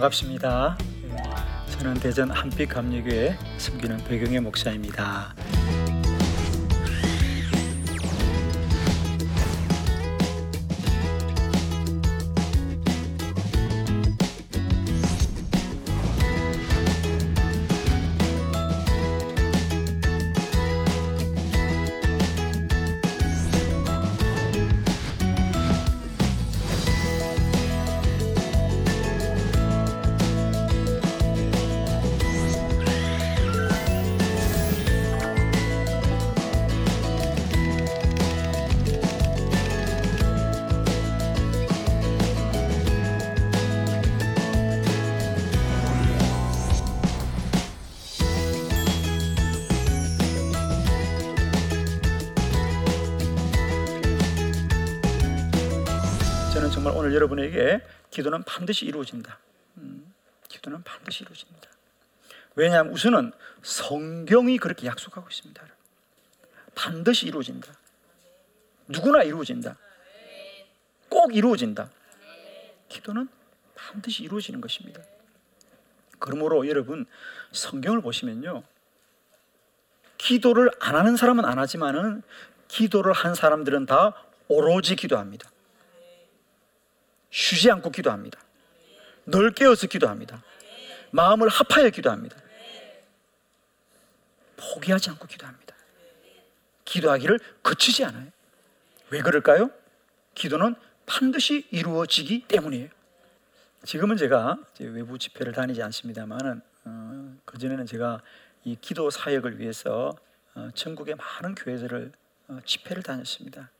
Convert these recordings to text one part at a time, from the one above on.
반갑습니다. 저는 대전 한빛 감리교회 섬기는 배경의 목사입니다. 오늘 여러분에게 기도는 반드시 이루어진다. 음, 기도는 반드시 이루어집니다. 왜냐하면 우선은 성경이 그렇게 약속하고 있습니다. 반드시 이루어진다. 누구나 이루어진다. 꼭 이루어진다. 기도는 반드시 이루어지는 것입니다. 그러므로 여러분 성경을 보시면요. 기도를 안 하는 사람은 안 하지만은 기도를 한 사람들은 다 오로지 기도합니다. 쉬지 않고 기도합니다. 널 깨어서 기도합니다. 마음을 합하여 기도합니다. 포기하지 않고 기도합니다. 기도하기를 거치지 않아요. 왜 그럴까요? 기도는 반드시 이루어지기 때문이에요. 지금은 제가 외부 집회를 다니지 않습니다만은 어, 그 전에는 제가 이 기도 사역을 위해서 어, 전국의 많은 교회들을 어, 집회를 다녔습니다.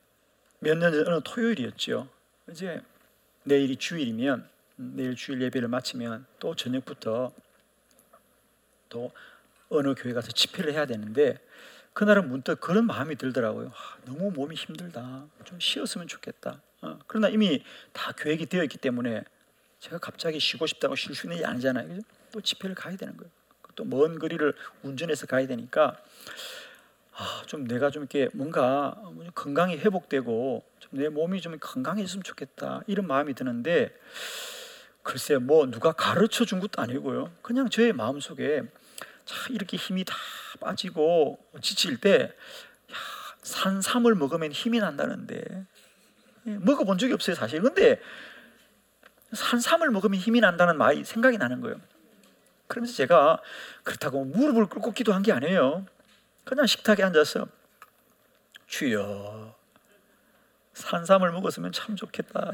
몇 년전 토요일이었죠. 이제 내일이 주일이면 음, 내일 주일 예배를 마치면 또 저녁부터 또 어느 교회 가서 집회를 해야 되는데 그날은 문득 그런 마음이 들더라고요. 아, 너무 몸이 힘들다. 좀 쉬었으면 좋겠다. 어, 그러나 이미 다 계획이 되어 있기 때문에 제가 갑자기 쉬고 싶다고 쉴 수 있는 게 아니잖아요. 그죠? 또 집회를 가야 되는 거예요. 또 먼 거리를 운전해서 가야 되니까 아, 좀 내가 좀 이렇게 뭔가 건강이 회복되고 좀 내 몸이 좀 건강해졌으면 좋겠다 이런 마음이 드는데 글쎄 뭐 누가 가르쳐 준 것도 아니고요. 그냥 저의 마음 속에 자 이렇게 힘이 다 빠지고 지칠 때 야, 산삼을 먹으면 힘이 난다는데 예, 먹어본 적이 없어요 사실. 근데 산삼을 먹으면 힘이 난다는 말이 생각이 나는 거예요. 그러면서 제가 그렇다고 무릎을 꿇고 기도한 게 아니에요. 그냥 식탁에 앉아서 주여 산삼을 먹었으면 참 좋겠다.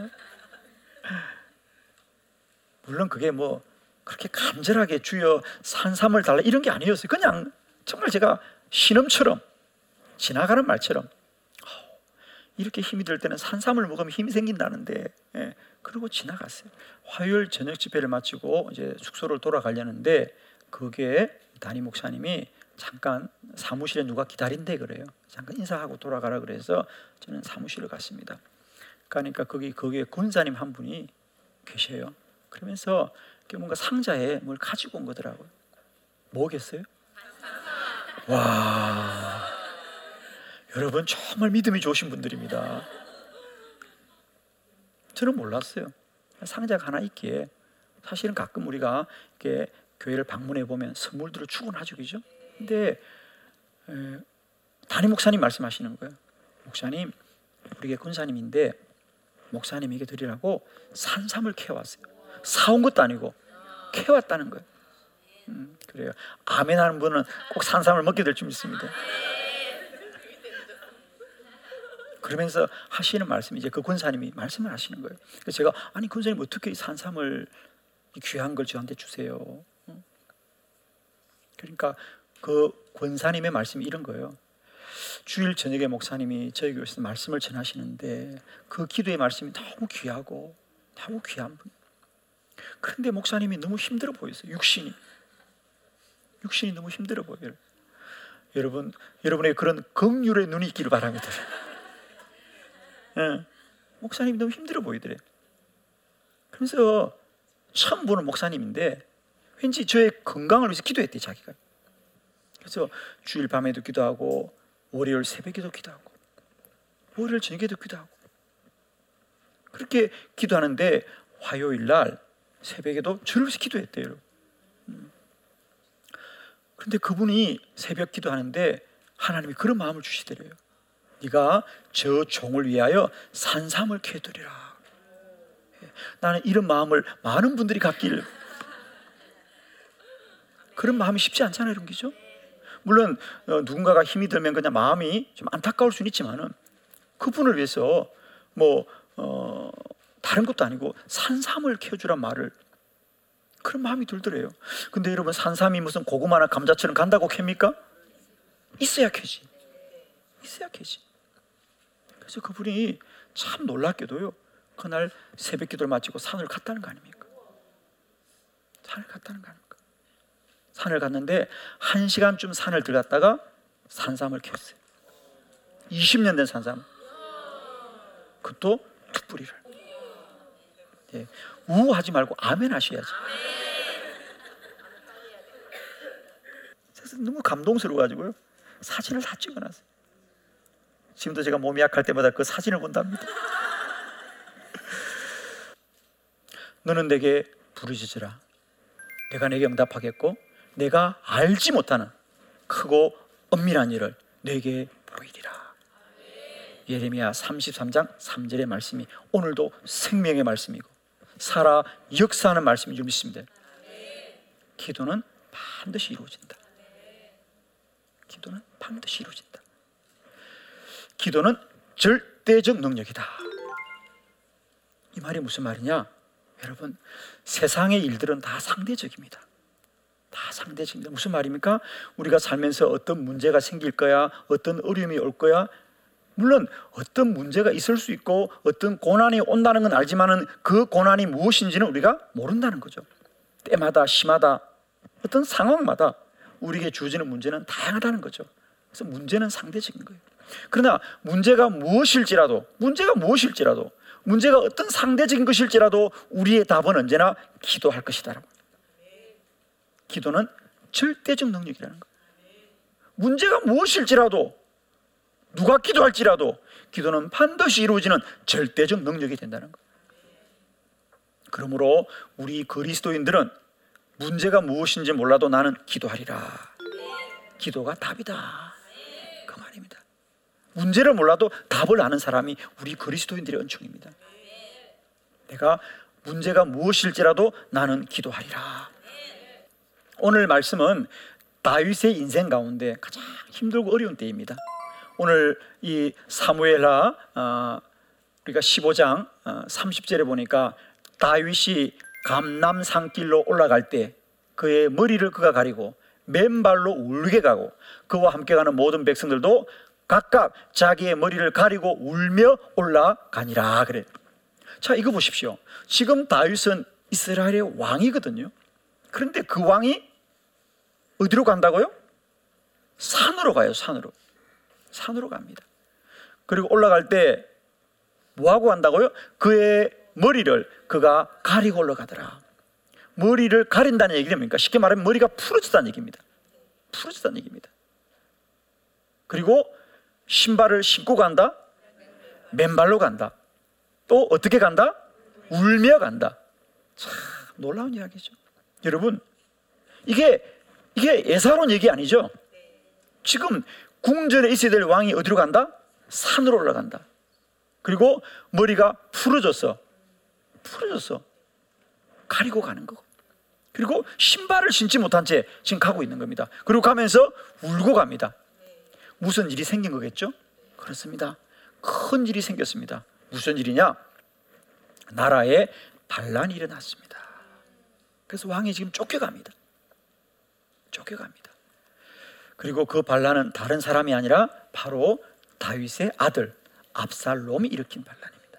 물론 그게 뭐 그렇게 간절하게 주여 산삼을 달라 이런 게 아니었어요. 그냥 정말 제가 신음처럼 지나가는 말처럼 이렇게 힘이 들 때는 산삼을 먹으면 힘이 생긴다는데 예, 그러고 지나갔어요. 화요일 저녁 집회를 마치고 이제 숙소를 돌아가려는데 그게 담임 목사님이 잠깐 사무실에 누가 기다린대 그래요. 잠깐 인사하고 돌아가라 그래서 저는 사무실을 갔습니다. 가니까 거기 거기에 군사님 한 분이 계셔요. 그러면서 뭔가 상자에 뭘 가지고 온 거더라고요. 뭐겠어요? 와, 여러분 정말 믿음이 좋으신 분들입니다. 저는 몰랐어요. 상자가 하나 있기에 사실은 가끔 우리가 이렇게 교회를 방문해 보면 선물들을 주곤 하죠, 그죠? 근데 에, 담임 목사님 말씀하시는 거예요. 목사님, 우리게 군사님인데 목사님에게 드리라고 산삼을 캐왔어요. 사온 것도 아니고 캐왔다는 거예요. 음, 그래요. 아멘 하는 분은 꼭 산삼을 먹게 될 줄 믿습니다. 그러면서 하시는 말씀이 이제 그 권사님이 말씀을 하시는 거예요. 그래서 제가 아니 권사님 어떻게 산삼을 귀한 걸 저한테 주세요. 그러니까 그 권사님의 말씀이 이런 거예요. 주일 저녁에 목사님이 저희 교회에서 말씀을 전하시는데 그 기도의 말씀이 너무 귀하고 너무 귀한 분. 그런데 목사님이 너무 힘들어 보였어요. 육신이. 육신이 너무 힘들어 보여요. 여러분, 여러분의 그런 긍휼의 눈이 있기를 바랍니다. 예. 목사님이 너무 힘들어 보이더래. 그래서 처음 보는 목사님인데 왠지 저의 건강을 위해서 기도했대 자기가. 그래서 주일 밤에도 기도하고 월요일 새벽에도 기도하고 월요일 저녁에도 기도하고 그렇게 기도하는데 화요일 날 새벽에도 주일서 기도했대요. 음. 그런데 그분이 새벽 기도하는데 하나님이 그런 마음을 주시더래요. 네가 저 종을 위하여 산삼을 캐두리라. 예. 나는 이런 마음을 많은 분들이 갖기를 그런 마음이 쉽지 않잖아요, 이런 게죠. 물론 어, 누군가가 힘이 들면 그냥 마음이 좀 안타까울 수는 있지만은 그분을 위해서 뭐 어, 다른 것도 아니고 산삼을 캐주란 말을 그런 마음이 들더래요. 근데 여러분 산삼이 무슨 고구마나 감자처럼 간다고 캡니까? 있어야 캐지. 있어야 캐지. 그래서 그분이 참 놀랍게도요. 그날 새벽 기도를 마치고 산을 갔다는 거 아닙니까? 산을 갔다는 거 아닙니까? 산을 갔는데 한 시간쯤 산을 들어갔다가 산삼을 켰어요. 20년 된 산삼. 그것도 두 뿌리를. 예, 우하지 말고 아멘 하셔야지. 그래서 너무 감동스러워가지고요. 사진을 다 찍어놨어요. 지금도 제가 몸이 약할 때마다 그 사진을 본답니다. 너는 내게 부르짖으라. 내가 내게 응답하겠고 내가 알지 못하는 크고 엄밀한 일을 내게 보이리라. 예레미야 33장 3절의 말씀이 오늘도 생명의 말씀이고 살아 역사하는 말씀인 줄 믿습니다. 기도는 반드시 이루어진다. 기도는 반드시 이루어진다. 기도는 절대적 능력이다. 이 말이 무슨 말이냐? 여러분, 세상의 일들은 다 상대적입니다. 다 상대적입니다. 무슨 말입니까? 우리가 살면서 어떤 문제가 생길 거야, 어떤 어려움이 올 거야. 물론 어떤 문제가 있을 수 있고 어떤 고난이 온다는 건 알지만은 그 고난이 무엇인지는 우리가 모른다는 거죠. 때마다 심하다. 어떤 상황마다 우리에게 주어지는 문제는 다양하다는 거죠. 그래서 문제는 상대적인 거예요. 그러나 문제가 무엇일지라도 문제가 무엇일지라도 문제가 어떤 상대적인 것일지라도 우리의 답은 언제나 기도할 것이다. 기도는 절대적 능력이라는 거. 문제가 무엇일지라도 누가 기도할지라도 기도는 반드시 이루어지는 절대적 능력이 된다는 거. 그러므로 우리 그리스도인들은 문제가 무엇인지 몰라도 나는 기도하리라. 기도가 답이다. 그 말입니다. 문제를 몰라도 답을 아는 사람이 우리 그리스도인들의 은총입니다. 내가 문제가 무엇일지라도 나는 기도하리라. 오늘 말씀은 다윗의 인생 가운데 가장 힘들고 어려운 때입니다. 오늘 이 사무엘하 어, 우리가 15장 30절에 어, 보니까 다윗이 감남 산길로 올라갈 때 그의 머리를 그가 가리고 맨발로 울게 가고 그와 함께 가는 모든 백성들도 각각 자기의 머리를 가리고 울며 올라가니라 그래. 자 이거 보십시오. 지금 다윗은 이스라엘의 왕이거든요. 그런데 그 왕이 어디로 간다고요? 산으로 가요. 산으로. 산으로 갑니다. 그리고 올라갈 때 뭐하고 간다고요? 그의 머리를 그가 가리고 올라가더라. 머리를 가린다는 얘기는 뭡니까? 쉽게 말하면 머리가 풀어졌다는 얘기입니다. 풀어졌다는 얘기입니다. 그리고 신발을 신고 간다? 맨발로 간다. 또 어떻게 간다? 울며 간다. 참 놀라운 이야기죠. 여러분, 이게 이게 예사로운 얘기 아니죠? 지금 궁전에 있어야 될 왕이 어디로 간다? 산으로 올라간다. 그리고 머리가 풀어졌어. 풀어졌어. 가리고 가는 거. 그리고 신발을 신지 못한 채 지금 가고 있는 겁니다. 그리고 가면서 울고 갑니다. 무슨 일이 생긴 거겠죠? 그렇습니다. 큰 일이 생겼습니다. 무슨 일이냐? 나라에 반란이 일어났습니다. 그래서 왕이 지금 쫓겨갑니다. 쫓겨갑니다. 그리고 그 반란은 다른 사람이 아니라 바로 다윗의 아들 압살롬이 일으킨 반란입니다.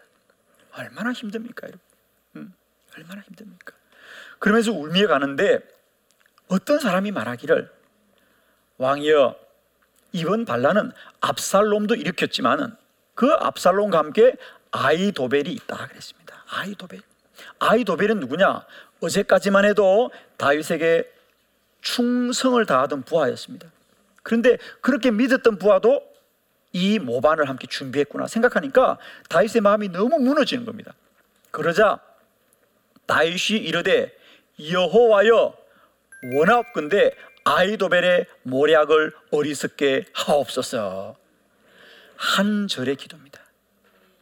얼마나 힘듭니까, 여러분? 음, 얼마나 힘듭니까? 그러면서 울며 가는데 어떤 사람이 말하기를 왕이여 이번 반란은 압살롬도 일으켰지만은 그 압살롬과 함께 아이도벨이 있다 그랬습니다. 아이도벨. 아이도벨은 누구냐? 어제까지만 해도 다윗에게 충성을 다하던 부하였습니다. 그런데 그렇게 믿었던 부하도 이 모반을 함께 준비했구나 생각하니까 다윗의 마음이 너무 무너지는 겁니다. 그러자 다윗이 이르되 여호와여 원하옵건대 아이도벨의 모략을 어리석게 하옵소서. 한 절의 기도입니다.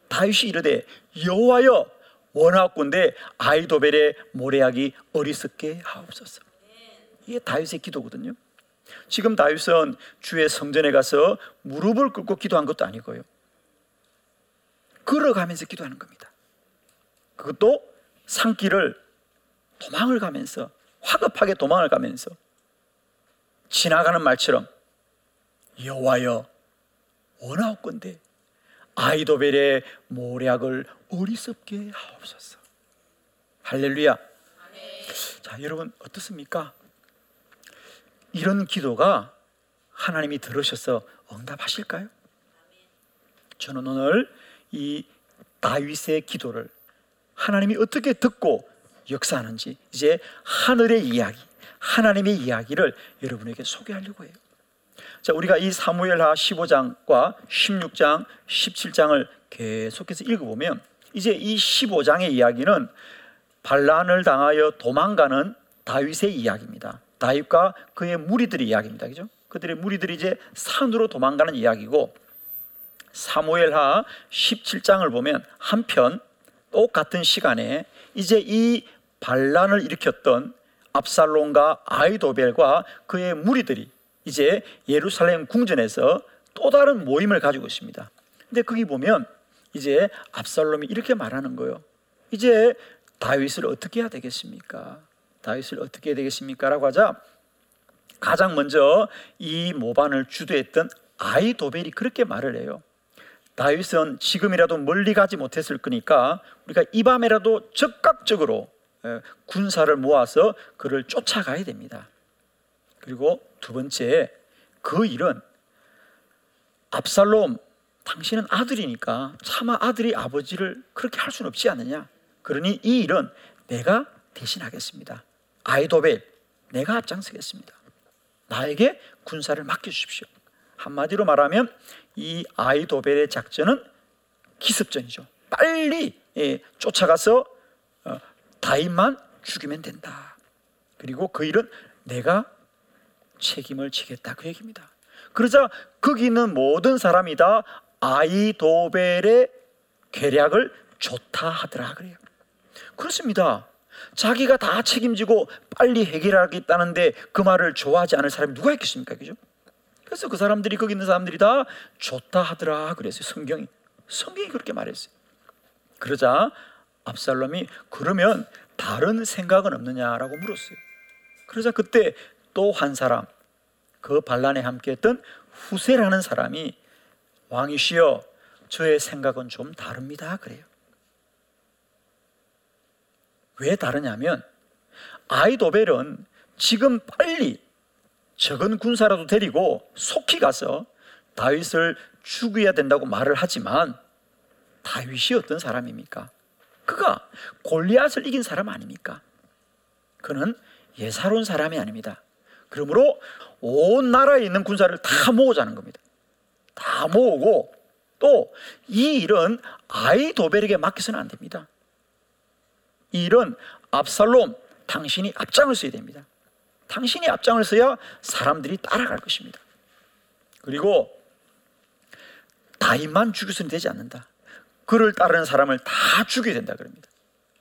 다윗이 이르되 여호와여 원하옵건대 아이도벨의 모략이 어리석게 하옵소서. 이게 다윗의 기도거든요. 지금 다윗은 주의 성전에 가서 무릎을 꿇고 기도한 것도 아니고요. 걸어가면서 기도하는 겁니다. 그것도 산길을 도망을 가면서 화급하게 도망을 가면서 지나가는 말처럼 여호와여 원하옵건대 아이도벨의 모략을 어리석게 하옵소서. 할렐루야. 자, 여러분 어떻습니까? 이런 기도가 하나님이 들으셔서 응답하실까요? 저는 오늘 이 다윗의 기도를 하나님이 어떻게 듣고 역사하는지 이제 하늘의 이야기, 하나님의 이야기를 여러분에게 소개하려고 해요. 자, 우리가 이 사무엘하 15장과 16장, 17장을 계속해서 읽어보면 이제 이 15장의 이야기는 반란을 당하여 도망가는 다윗의 이야기입니다. 다윗과 그의 무리들의 이야기입니다. 그죠? 그들의 무리들이 이제 산으로 도망가는 이야기고 사무엘하 17장을 보면 한편 똑같은 시간에 이제 이 반란을 일으켰던 압살롬과 아이도벨과 그의 무리들이 이제 예루살렘 궁전에서 또 다른 모임을 가지고 있습니다. 근데 거기 보면 이제 압살롬이 이렇게 말하는 거예요. 이제 다윗을 어떻게 해야 되겠습니까? 다윗을 어떻게 해야 되겠습니까? 라고 하자 가장 먼저 이 모반을 주도했던 아이 도벨이 그렇게 말을 해요. 다윗은 지금이라도 멀리 가지 못했을 거니까 우리가 이 밤에라도 적극적으로 군사를 모아서 그를 쫓아가야 됩니다. 그리고 두 번째 그 일은 압살롬 당신은 아들이니까 차마 아들이 아버지를 그렇게 할 수는 없지 않느냐. 그러니 이 일은 내가 대신하겠습니다. 아이도벨 내가 앞장서겠습니다. 나에게 군사를 맡겨 주십시오. 한마디로 말하면 이 아이도벨의 작전은 기습전이죠. 빨리 예, 쫓아가서 어, 다윗만 죽이면 된다. 그리고 그 일은 내가 책임을 지겠다 그 얘기입니다. 그러자 거기 있는 모든 사람이 다 아이도벨의 계략을 좋다 하더라 그래요. 그렇습니다. 자기가 다 책임지고 빨리 해결하겠다는데 그 말을 좋아하지 않을 사람이 누가 있겠습니까? 그죠? 그래서 그 사람들이 거기 있는 사람들이 다 좋다 하더라 그랬어요. 성경이 성경이 그렇게 말했어요. 그러자 압살롬이 그러면 다른 생각은 없느냐라고 물었어요. 그러자 그때 또 한 사람 그 반란에 함께했던 후세라는 사람이 왕이시여 저의 생각은 좀 다릅니다 그래요. 왜 다르냐면 아이도벨은 지금 빨리 적은 군사라도 데리고 속히 가서 다윗을 죽여야 된다고 말을 하지만 다윗이 어떤 사람입니까? 그가 골리앗을 이긴 사람 아닙니까? 그는 예사로운 사람이 아닙니다. 그러므로 온 나라에 있는 군사를 다 모으자는 겁니다. 다 모으고 또 이 일은 아이도벨에게 맡겨서는 안 됩니다. 이 일은 압살롬 당신이 앞장을 써야 됩니다. 당신이 앞장을 서야 사람들이 따라갈 것입니다. 그리고 다윗만 죽여서는 되지 않는다. 그를 따르는 사람을 다 죽여야 된다 그럽니다.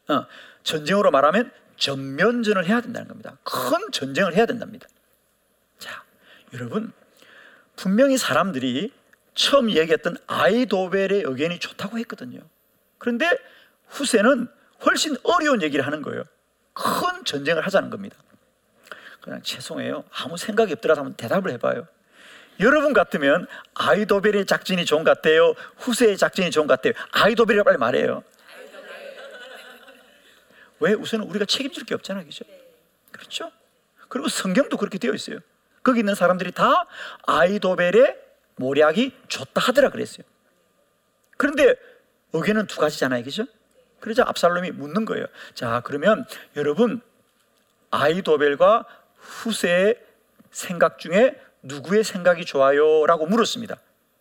어, 전쟁으로 말하면 전면전을 해야 된다는 겁니다. 큰 전쟁을 해야 된답니다. 자, 여러분 분명히 사람들이 처음 얘기했던 아이도벨의 의견이 좋다고 했거든요. 그런데 후세는 훨씬 어려운 얘기를 하는 거예요. 큰 전쟁을 하자는 겁니다. 그냥 죄송해요. 아무 생각이 없더라도 한번 대답을 해봐요. 여러분 같으면 아이도벨의 작전이 좋은 것 같아요. 후세의 작전이 좋은 것 같아요. 아이도벨이라고 빨리 말해요. 왜? 우선 우리가 책임질 게 없잖아, 그죠? 그렇죠? 그리고 성경도 그렇게 되어 있어요. 거기 있는 사람들이 다 아이도벨의 모략이 좋다 하더라 그랬어요. 그런데 의견은 두 가지잖아요, 그죠? 그러자 압살롬이 묻는 거예요. 자, 그러면 여러분 아이도벨과 후세의 생각 중에 누구의 생각이 좋아요? 라고 물었습니다.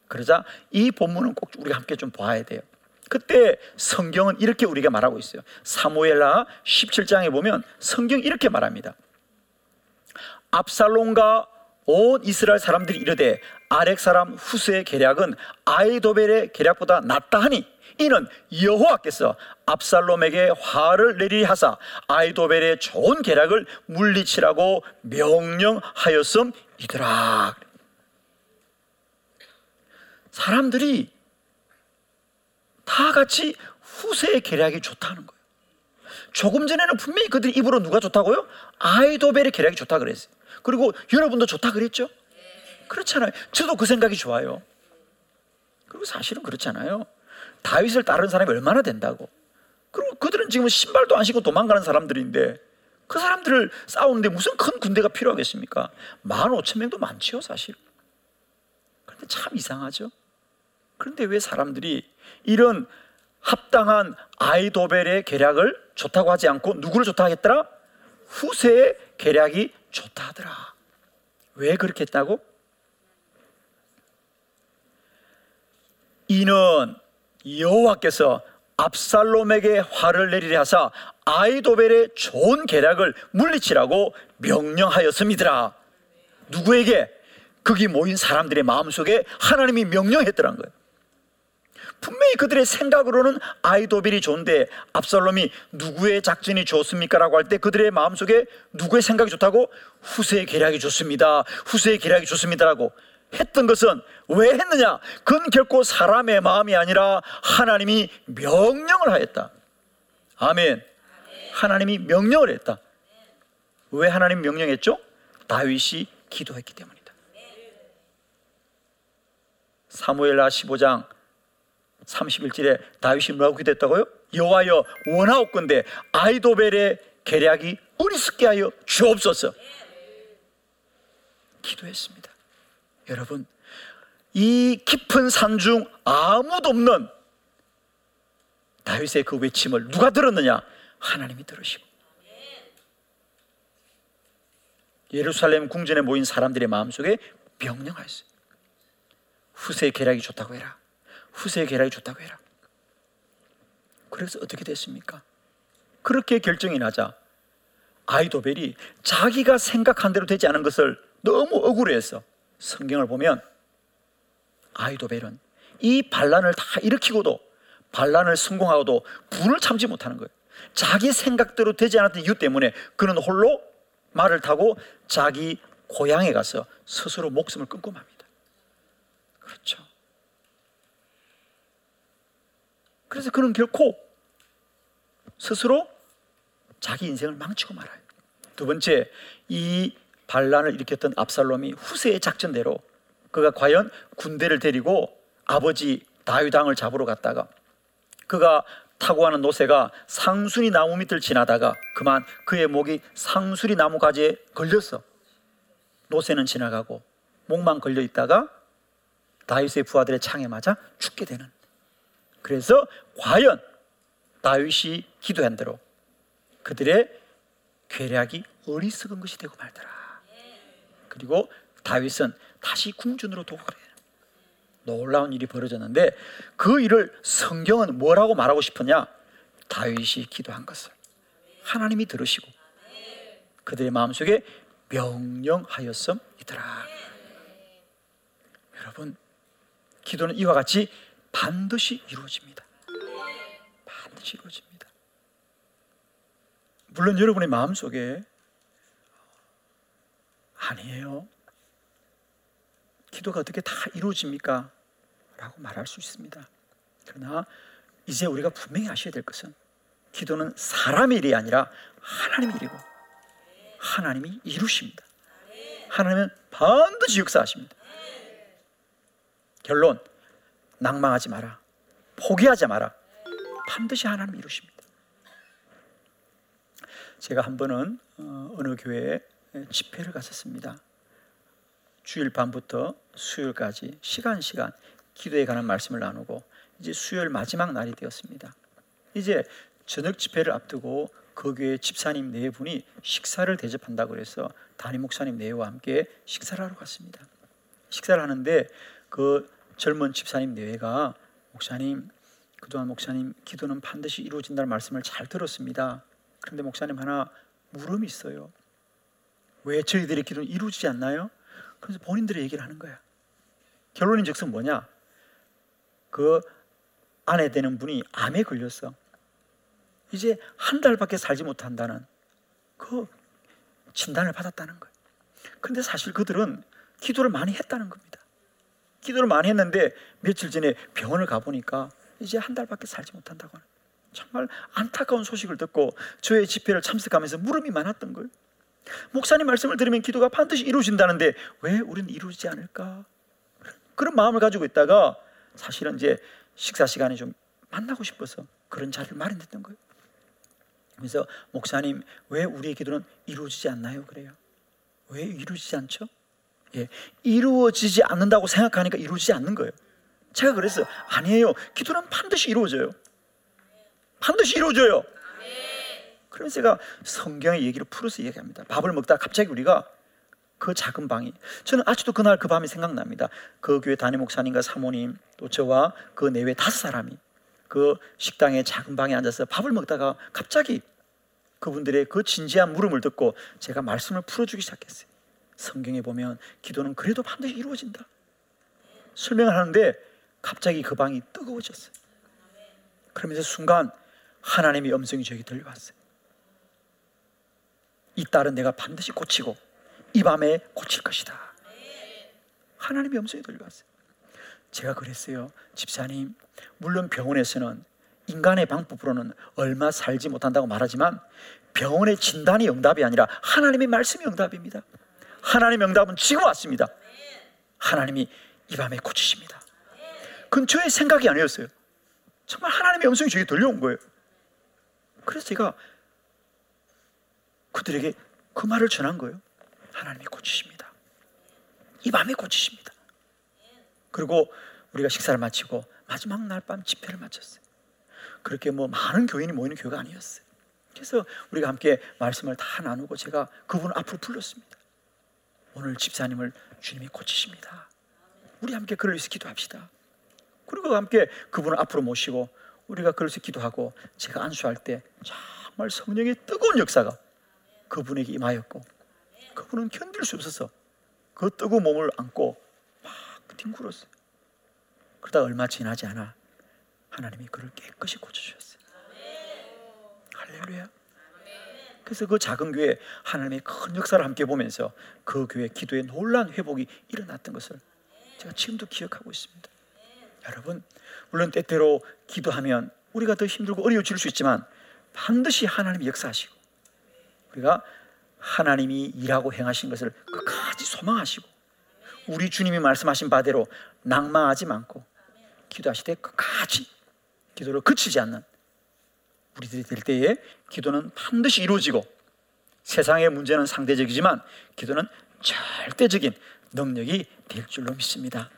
그러자 이 본문은 꼭 우리가 함께 좀 봐야 돼요. 그때 성경은 이렇게 우리가 말하고 있어요. 사무엘하 17장에 보면 성경 이렇게 말합니다. 압살롬과 온 이스라엘 사람들이 이르되 아렉 사람 후스의 계략은 아이도벨의 계략보다 낫다 하니 이는 여호와께서 압살롬에게 화를 내리 하사 아이도벨의 좋은 계략을 물리치라고 명령하였음이더라. 사람들이 다 같이 후세의 계략이 좋다는 거예요. 조금 전에는 분명히 그들이 입으로 누가 좋다고요? 아이도벨의 계략이 좋다 그랬어요. 그리고 여러분도 좋다 그랬죠? 그렇잖아요. 저도 그 생각이 좋아요. 그리고 사실은 그렇잖아요. 다윗을 따르는 사람이 얼마나 된다고. 그리고 그들은 지금 신발도 안 신고 도망가는 사람들인데 그 사람들을 싸우는데 무슨 큰 군대가 필요하겠습니까? 만 오천 명도 많지요, 사실. 그런데 참 이상하죠. 그런데 왜 사람들이 이런 합당한 아이도벨의 계략을 좋다고 하지 않고 누구를 좋다 하겠더라? 후세의 계략이 좋다 하더라. 왜 그렇게 했다고? 이는 여호와께서 압살롬에게 화를 내리려 하사 아이도벨의 좋은 계략을 물리치라고 명령하였음이더라. 누구에게? 거기 모인 사람들의 마음속에 하나님이 명령했더란 거예요. 분명히 그들의 생각으로는 아이도벨이 좋은데 압살롬이 누구의 작전이 좋습니까? 라고 할 때 그들의 마음속에 누구의 생각이 좋다고? 후세의 계략이 좋습니다. 후세의 계략이 좋습니다라고 했던 것은 왜 했느냐? 그건 결코 사람의 마음이 아니라 하나님이 명령을 하였다. 아멘. 하나님이 명령을 했다. 왜 하나님 명령했죠? 다윗이 기도했기 때문이다. 사무엘하 15장 31절에 다윗이 뭐라고 기도했다고요? 여호와여 원하옵건대 아이도벨의 계략이 어리석게 하여 주옵소서. 기도했습니다. 여러분, 이 깊은 산 중 아무도 없는 다윗의 그 외침을 누가 들었느냐? 하나님이 들으시고. 예루살렘 궁전에 모인 사람들의 마음속에 명령하였어요. 후세의 계략이 좋다고 해라. 후세의 계략이 좋다고 해라. 그래서 어떻게 됐습니까? 그렇게 결정이 나자 아이도벨이 자기가 생각한 대로 되지 않은 것을 너무 억울해해서 성경을 보면 아이도벨은 이 반란을 다 일으키고도 반란을 성공하고도 분을 참지 못하는 거예요. 자기 생각대로 되지 않았던 이유 때문에 그는 홀로 말을 타고 자기 고향에 가서 스스로 목숨을 끊고 맙니다. 그렇죠. 그래서 그는 결코 스스로 자기 인생을 망치고 말아요. 두 번째, 이 반란을 일으켰던 압살롬이 후세의 작전대로 그가 과연 군대를 데리고 아버지 다윗왕을 잡으러 갔다가 그가 타고 가는 노새가 상수리 나무 밑을 지나다가 그만 그의 목이 상수리 나무 가지에 걸렸어. 노새는 지나가고 목만 걸려 있다가 다윗의 부하들의 창에 맞아 죽게 되는. 그래서 과연 다윗이 기도한 대로 그들의 괴략이 어리석은 것이 되고 말더라. 그리고 다윗은 다시 궁전으로 도굴해요. 놀라운 일이 벌어졌는데 그 일을 성경은 뭐라고 말하고 싶으냐? 다윗이 기도한 것을 하나님이 들으시고 그들의 마음속에 명령하였음이더라. 여러분, 기도는 이와 같이 반드시 이루어집니다. 반드시 이루어집니다. 물론 여러분의 마음속에 아니에요. 기도가 어떻게 다 이루어집니까? 라고 말할 수 있습니다. 그러나 이제 우리가 분명히 아셔야 될 것은 기도는 사람의 일이 아니라 하나님의 일이고 하나님이 이루십니다. 하나님은 반드시 역사하십니다. 결론 낭망하지 마라. 포기하지 마라. 반드시 하나님 이루십니다. 제가 한 번은 어, 어느 교회에 집회를 갔었습니다. 주일 밤부터 수요일까지 시간 시간 기도에 관한 말씀을 나누고 이제 수요일 마지막 날이 되었습니다. 이제 저녁 집회를 앞두고 그 교회 집사님 네 분이 식사를 대접한다고 해서 담임 목사님 네와 함께 식사를 하러 갔습니다. 식사를 하는데 그 젊은 집사님 네가 목사님 그동안 목사님 기도는 반드시 이루어진다는 말씀을 잘 들었습니다. 그런데 목사님 하나 물음이 있어요. 왜 저희들의 기도는 이루어지지 않나요? 그래서 본인들이 얘기를 하는 거야. 결론인 즉슨 뭐냐? 그 아내 되는 분이 암에 걸렸어. 이제 한 달밖에 살지 못한다는 그 진단을 받았다는 거예요. 그런데 사실 그들은 기도를 많이 했다는 겁니다. 기도를 많이 했는데 며칠 전에 병원을 가보니까 이제 한 달밖에 살지 못한다고 하는 정말 안타까운 소식을 듣고 저의 집회를 참석하면서 물음이 많았던 거예요. 목사님 말씀을 들으면 기도가 반드시 이루어진다는데 왜 우리는 이루어지지 않을까? 그런 마음을 가지고 있다가 사실은 이제 식사 시간에 좀 만나고 싶어서 그런 자리를 마련했던 거예요. 그래서 목사님 왜 우리의 기도는 이루어지지 않나요? 그래요. 왜 이루어지지 않죠? 예, 이루어지지 않는다고 생각하니까 이루어지지 않는 거예요. 제가 그랬어요. 아니에요. 기도는 반드시 이루어져요. 반드시 이루어져요. 그래서 제가 성경의 얘기를 풀어서 얘기합니다. 밥을 먹다 갑자기 우리가 그 작은 방이 저는 아직도 그날 그 밤이 생각납니다. 그 교회 담임 목사님과 사모님 또 저와 그 내외 다섯 사람이 그 식당의 작은 방에 앉아서 밥을 먹다가 갑자기 그분들의 그 진지한 물음을 듣고 제가 말씀을 풀어주기 시작했어요. 성경에 보면 기도는 그래도 반드시 이루어진다. 설명을 하는데 갑자기 그 방이 뜨거워졌어요. 그러면서 순간 하나님의 음성이 저에게 들려왔어요. 이 딸은 내가 반드시 고치고 이 밤에 고칠 것이다. 하나님의 음성이 들려왔어요. 제가 그랬어요. 집사님, 물론 병원에서는 인간의 방법으로는 얼마 살지 못한다고 말하지만 병원의 진단이 응답이 아니라 하나님의 말씀이 응답입니다. 하나님의 응답은 지금 왔습니다. 하나님이 이 밤에 고치십니다. 저의 생각이 아니었어요. 정말 하나님의 음성이 저에게 들려온 거예요. 그래서 제가 그들에게 그 말을 전한 거예요. 하나님이 고치십니다. 이 밤에 고치십니다. 그리고 우리가 식사를 마치고 마지막 날 밤 집회를 마쳤어요. 그렇게 뭐 많은 교인이 모이는 교회가 아니었어요. 그래서 우리가 함께 말씀을 다 나누고 제가 그분을 앞으로 불렀습니다. 오늘 집사님을 주님이 고치십니다. 우리 함께 그를 위해서 기도합시다. 그리고 함께 그분을 앞으로 모시고 우리가 그를 위해서 기도하고 제가 안수할 때 정말 성령의 뜨거운 역사가 그분에게 임하였고 그분은 견딜 수 없어서 그 뜨거운 몸을 안고 막 뒹굴었어요. 그러다 얼마 지나지 않아 하나님이 그를 깨끗이 고쳐주셨어요. 할렐루야. 그래서 그 작은 교회 하나님의 큰 역사를 함께 보면서 그 교회 기도의 놀란 회복이 일어났던 것을 제가 지금도 기억하고 있습니다. 여러분, 물론 때때로 기도하면 우리가 더 힘들고 어려워질 수 있지만 반드시 하나님이 역사하시고 우리가 하나님이 일하고 행하신 것을 끝까지 소망하시고 우리 주님이 말씀하신 바대로 낭망하지 않고 기도하실 때 끝까지 기도를 그치지 않는 우리들이 될 때에 기도는 반드시 이루어지고 세상의 문제는 상대적이지만 기도는 절대적인 능력이 될 줄로 믿습니다.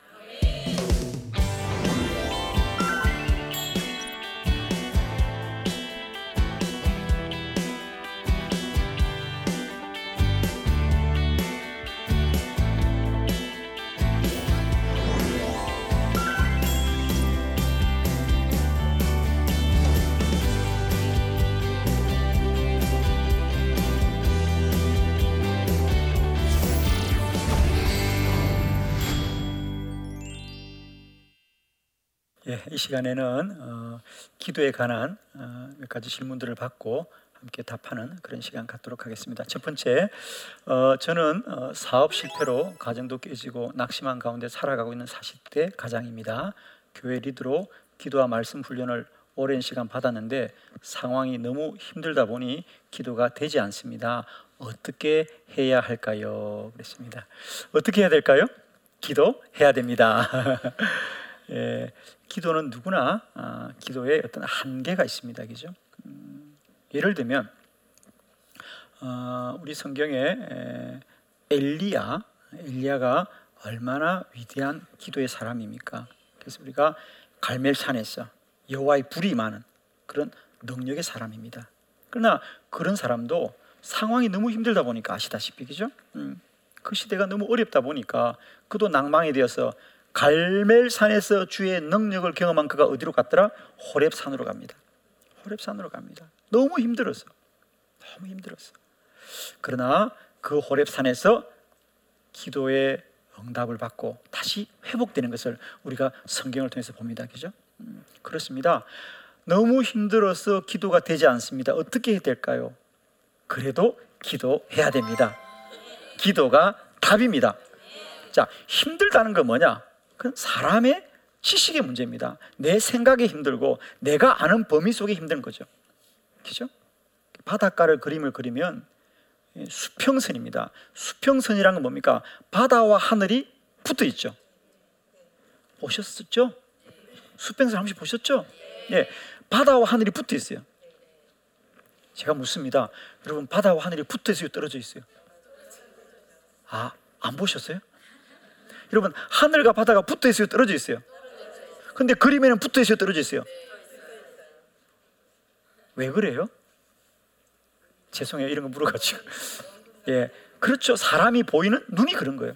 이 시간에는 어, 기도에 관한 어, 몇 가지 질문들을 받고 함께 답하는 그런 시간 갖도록 하겠습니다. 첫 번째, 어, 저는 어, 사업 실패로 가정도 깨지고 낙심한 가운데 살아가고 있는 40대 가장입니다. 교회 리드로 기도와 말씀 훈련을 오랜 시간 받았는데 상황이 너무 힘들다 보니 기도가 되지 않습니다. 어떻게 해야 할까요? 그랬습니다. 어떻게 해야 될까요? 기도해야 됩니다. 예, 기도는 누구나 아, 기도에 어떤 한계가 있습니다. 그죠? 음, 예를 들면 어, 우리 성경에 에, 엘리야, 엘리야가 얼마나 위대한 기도의 사람입니까? 그래서 우리가 갈멜산에서 여호와의 불이 많은 그런 능력의 사람입니다. 그러나 그런 사람도 상황이 너무 힘들다 보니까 아시다시피 그죠? 음, 그 시대가 너무 어렵다 보니까 그도 낭망이 되어서 갈멜산에서 주의 능력을 경험한 그가 어디로 갔더라? 호렙산으로 갑니다. 호렙산으로 갑니다. 너무 힘들었어. 너무 힘들었어. 그러나 그 호렙산에서 기도의 응답을 받고 다시 회복되는 것을 우리가 성경을 통해서 봅니다. 그죠? 음, 그렇습니다. 너무 힘들어서 기도가 되지 않습니다. 어떻게 해야 될까요? 그래도 기도해야 됩니다. 기도가 답입니다. 자, 힘들다는 건 뭐냐? 그 사람의 지식의 문제입니다. 내 생각이 힘들고 내가 아는 범위 속에 힘든 거죠. 그죠? 바닷가를 그림을 그리면 수평선입니다. 수평선이란 건 뭡니까? 바다와 하늘이 붙어 있죠. 보셨었죠? 수평선 한번 보셨죠? 예. 바다와 하늘이 붙어 있어요. 제가 묻습니다. 여러분 바다와 하늘이 붙어 있어요, 떨어져 있어요? 아, 안 보셨어요? 여러분 하늘과 바다가 붙어 있어요, 떨어져 있어요? 근데 그림에는 붙어 있어요, 떨어져 있어요? 왜 그래요? 죄송해요, 이런 거 물어가지고. 예, 그렇죠. 사람이 보이는 눈이 그런 거예요.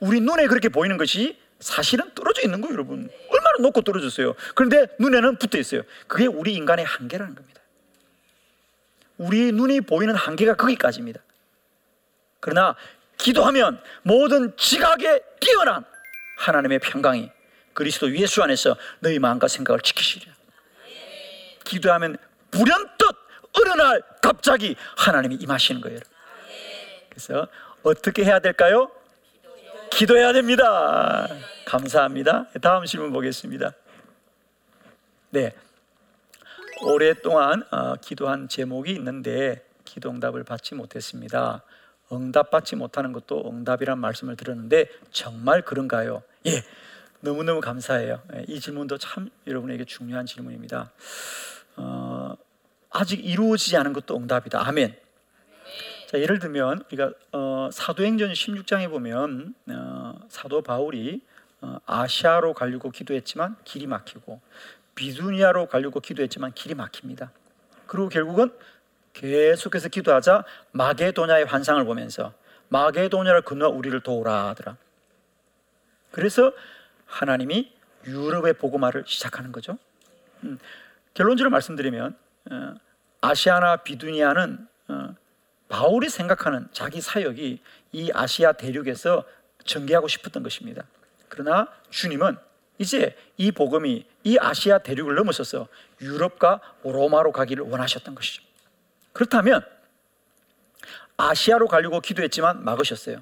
우리 눈에 그렇게 보이는 것이 사실은 떨어져 있는 거예요, 여러분. 얼마나 높고 떨어졌어요. 그런데 눈에는 붙어 있어요. 그게 우리 인간의 한계라는 겁니다. 우리 눈이 보이는 한계가 거기까지입니다. 그러나 기도하면 모든 지각에 뛰어난 하나님의 평강이 그리스도 예수 안에서 너희 마음과 생각을 지키시리라. 기도하면 불현듯 어느 날 갑자기 하나님이 임하시는 거예요. 그래서 어떻게 해야 될까요? 기도해야 됩니다. 감사합니다. 다음 질문 보겠습니다. 네. 오랫동안 어, 기도한 제목이 있는데 기도 응답을 받지 못했습니다. 응답받지 못하는 것도 응답이란 말씀을 들었는데 정말 그런가요? 예. 너무너무 감사해요. 예, 이 질문도 참 여러분에게 중요한 질문입니다. 어, 아직 이루어지지 않은 것도 응답이다. 아멘. 자, 예를 들면 우리가 어, 사도행전 16장에 보면 어, 사도 바울이 어, 아시아로 가려고 기도했지만 길이 막히고 비두니아로 가려고 기도했지만 길이 막힙니다. 그리고 결국은 계속해서 기도하자 마게도냐의 환상을 보면서 마게도냐를 건너 우리를 도우라 하더라. 그래서 하나님이 유럽의 복음화를 시작하는 거죠. 음, 결론적으로 말씀드리면 어, 아시아나 비두니아는 어, 바울이 생각하는 자기 사역이 이 아시아 대륙에서 전개하고 싶었던 것입니다. 그러나 주님은 이제 이 복음이 이 아시아 대륙을 넘어서서 유럽과 로마로 가기를 원하셨던 것이죠. 그렇다면 아시아로 가려고 기도했지만 막으셨어요.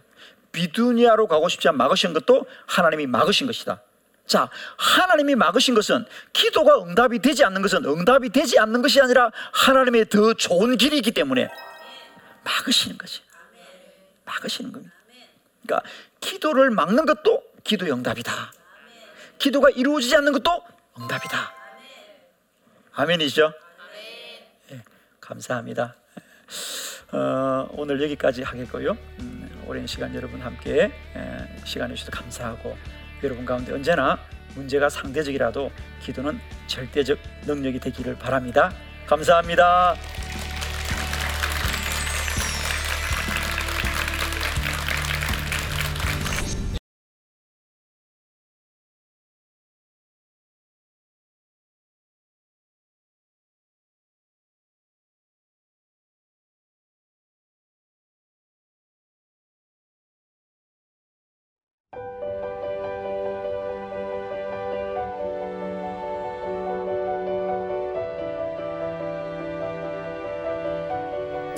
비두니아로 가고 싶지 않 막으신 것도 하나님이 막으신 것이다. 자, 하나님이 막으신 것은 기도가 응답이 되지 않는 것은 응답이 되지 않는 것이 아니라 하나님의 더 좋은 길이 있기 때문에 막으시는 것이. 막으시는 겁니다. 그러니까 기도를 막는 것도 기도 응답이다. 기도가 이루어지지 않는 것도 응답이다. 아멘이죠? 네, 감사합니다. 어, 오늘 여기까지 하겠고요. 음, 오랜 시간 여러분 함께 에, 시간 내주셔서 감사하고 여러분 가운데 언제나 문제가 상대적이라도 기도는 절대적 능력이 되기를 바랍니다. 감사합니다.